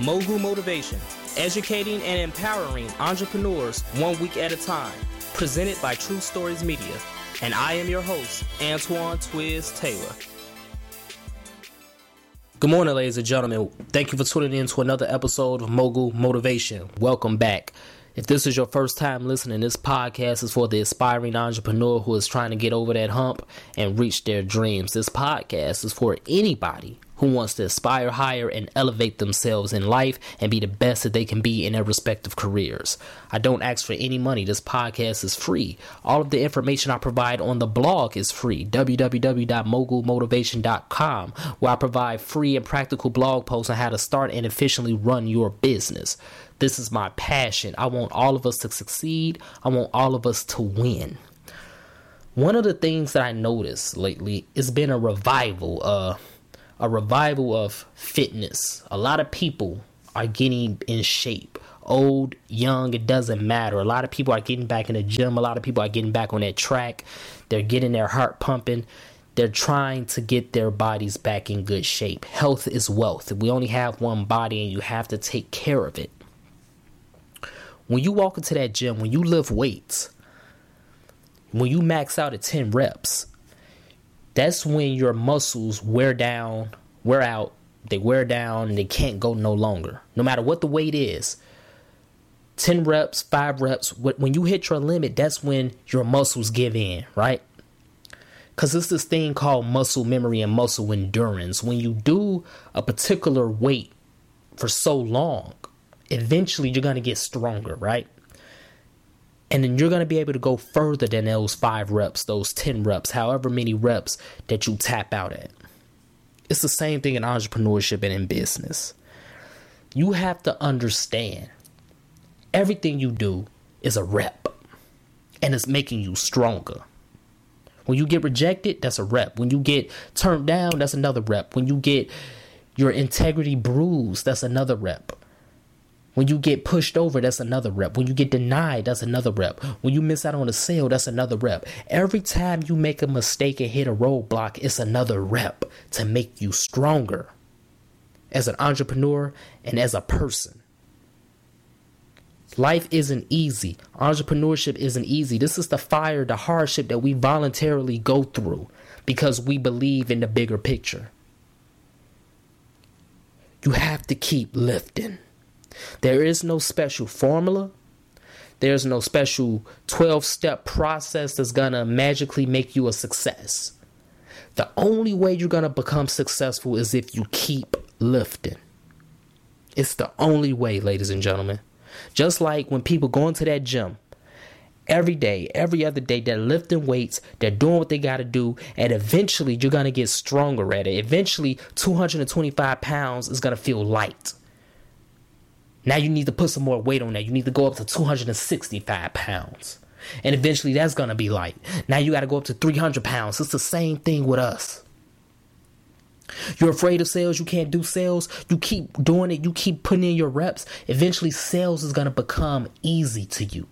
Mogul Motivation, educating and empowering entrepreneurs one week at a time. Presented by True Stories Media. And I am your host, Antoine Twiz Taylor. Good morning, ladies and gentlemen. Thank you for tuning in to another episode of Mogul Motivation. Welcome back. If this is your first time listening, this podcast is for the aspiring entrepreneur who is trying to get over that hump and reach their dreams. This podcast is for anybody who wants to aspire higher and elevate themselves in life and be the best that they can be in their respective careers. I don't ask for any money. This podcast is free. All of the information I provide on the blog is free. www.mogulmotivation.com, where I provide free and practical blog posts on how to start and efficiently run your business. This is my passion. I want all of us to succeed. I want all of us to win. One of the things that I noticed lately has been a revival, uh, a revival of fitness. A lot of people are getting in shape. Old, young, it doesn't matter. A lot of people are getting back in the gym. A lot of people are getting back on that track. They're getting their heart pumping. They're trying to get their bodies back in good shape. Health is wealth. We only have one body and you have to take care of it. When you walk into that gym, when you lift weights, when you max out at 10 reps, that's when your muscles wear down, wear out, they wear down, and they can't go no longer. No matter what the weight is. 10 reps, 5 reps, when you hit your limit, that's when your muscles give in, right? Because it's this thing called muscle memory and muscle endurance. When you do a particular weight for so long, eventually you're going to get stronger, right? And then you're going to be able to go further than those five reps, those 10 reps, however many reps that you tap out at. It's the same thing in entrepreneurship and in business. You have to understand everything you do is a rep and it's making you stronger. When you get rejected, that's a rep. When you get turned down, that's another rep. When you get your integrity bruised, that's another rep. When you get pushed over, that's another rep. When you get denied, that's another rep. When you miss out on a sale, that's another rep. Every time you make a mistake and hit a roadblock, it's another rep to make you stronger as an entrepreneur and as a person. Life isn't easy. Entrepreneurship isn't easy. This is the fire, the hardship that we voluntarily go through because we believe in the bigger picture. You have to keep lifting. There is no special formula. There's no special 12 step process that's going to magically make you a success. The only way you're going to become successful is if you keep lifting. It's the only way, ladies and gentlemen. Just like when people go into that gym every day, every other day, they're lifting weights, they're doing what they got to do, and eventually you're going to get stronger at it. Eventually, 225 pounds is going to feel light. Now you need to put some more weight on that. You need to go up to 265 pounds. And eventually that's going to be light. Now you got to go up to 300 pounds. It's the same thing with us. You're afraid of sales, you can't do sales, you keep doing it, you keep putting in your reps. Eventually, sales is going to become easy to you.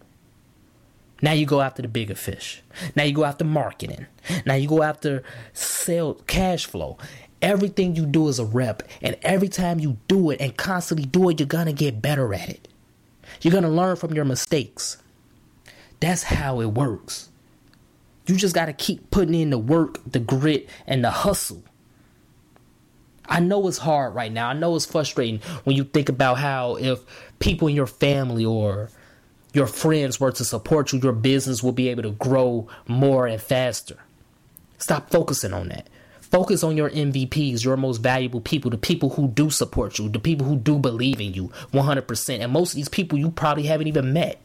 Now you go after the bigger fish. Now you go after marketing. Now you go after sale cash flow. Everything you do is a rep, and every time you do it and constantly do it, you're gonna get better at it. You're gonna learn from your mistakes. That's how it works. You just gotta keep putting in the work, the grit, and the hustle. I know it's hard right now. I know it's frustrating when you think about how if people in your family or your friends were to support you, your business will be able to grow more and faster. Stop focusing on that. Focus on your MVPs, your most valuable people, the people who do support you, the people who do believe in you 100%. And most of these people you probably haven't even met.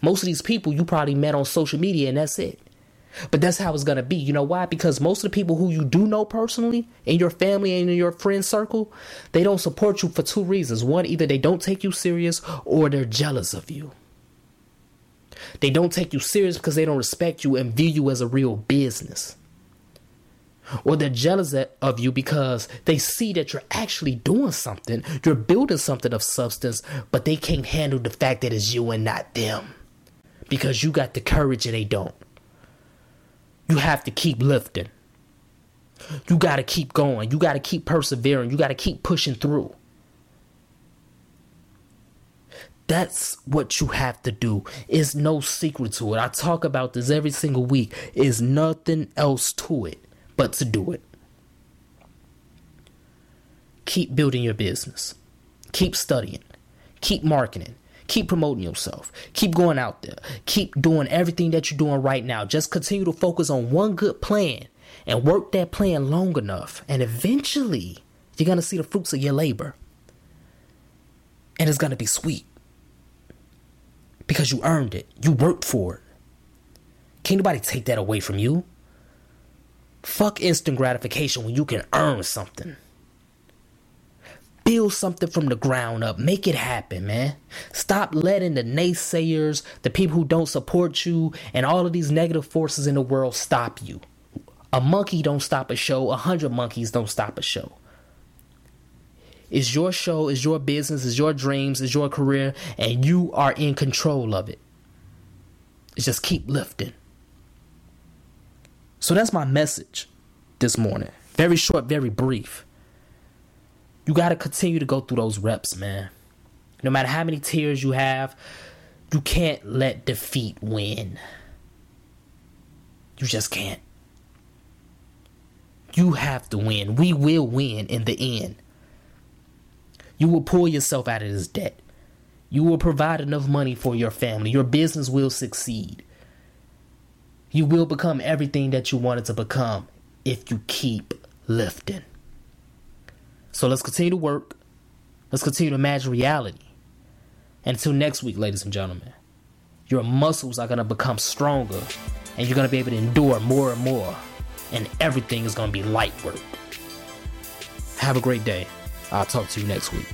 Most of these people you probably met on social media and that's it. But that's how it's going to be. You know why? Because most of the people who you do know personally in your family and in your friend circle, they don't support you for two reasons. One, either they don't take you serious or they're jealous of you. They don't take you serious because they don't respect you and view you as a real business or they're jealous of you because they see that you're actually doing something, you're building something of substance, but they can't handle the fact that it's you and not them because you got the courage and they don't. You have to keep lifting. You got to keep going. You got to keep persevering. You got to keep pushing through. That's what you have to do. It's no secret to it. I talk about this every single week. Is nothing else to it but to do it. Keep building your business. Keep studying. Keep marketing. Keep promoting yourself. Keep going out there. Keep doing everything that you're doing right now. Just continue to focus on one good plan and work that plan long enough. And eventually, you're going to see the fruits of your labor. And it's going to be sweet because you earned it. You worked for it. Can't nobody take that away from you. Fuck instant gratification when you can earn something. Build something from the ground up. Make it happen, man. Stop letting the naysayers, the people who don't support you, and all of these negative forces in the world stop you. A monkey don't stop a show. A hundred monkeys don't stop a show. It's your show, it's your business, it's your dreams, it's your career, and you are in control of it. Just keep lifting. So that's my message this morning. Very short, very brief. You got to continue to go through those reps, man. No matter how many tears you have, you can't let defeat win. You just can't. You have to win. We will win in the end. You will pull yourself out of this debt. You will provide enough money for your family. Your business will succeed. You will become everything that you wanted to become if you keep lifting. So let's continue to work. Let's continue to imagine reality. Until next week, ladies and gentlemen, your muscles are going to become stronger and you're going to be able to endure more and more. And everything is going to be light work. Have a great day. I'll talk to you next week.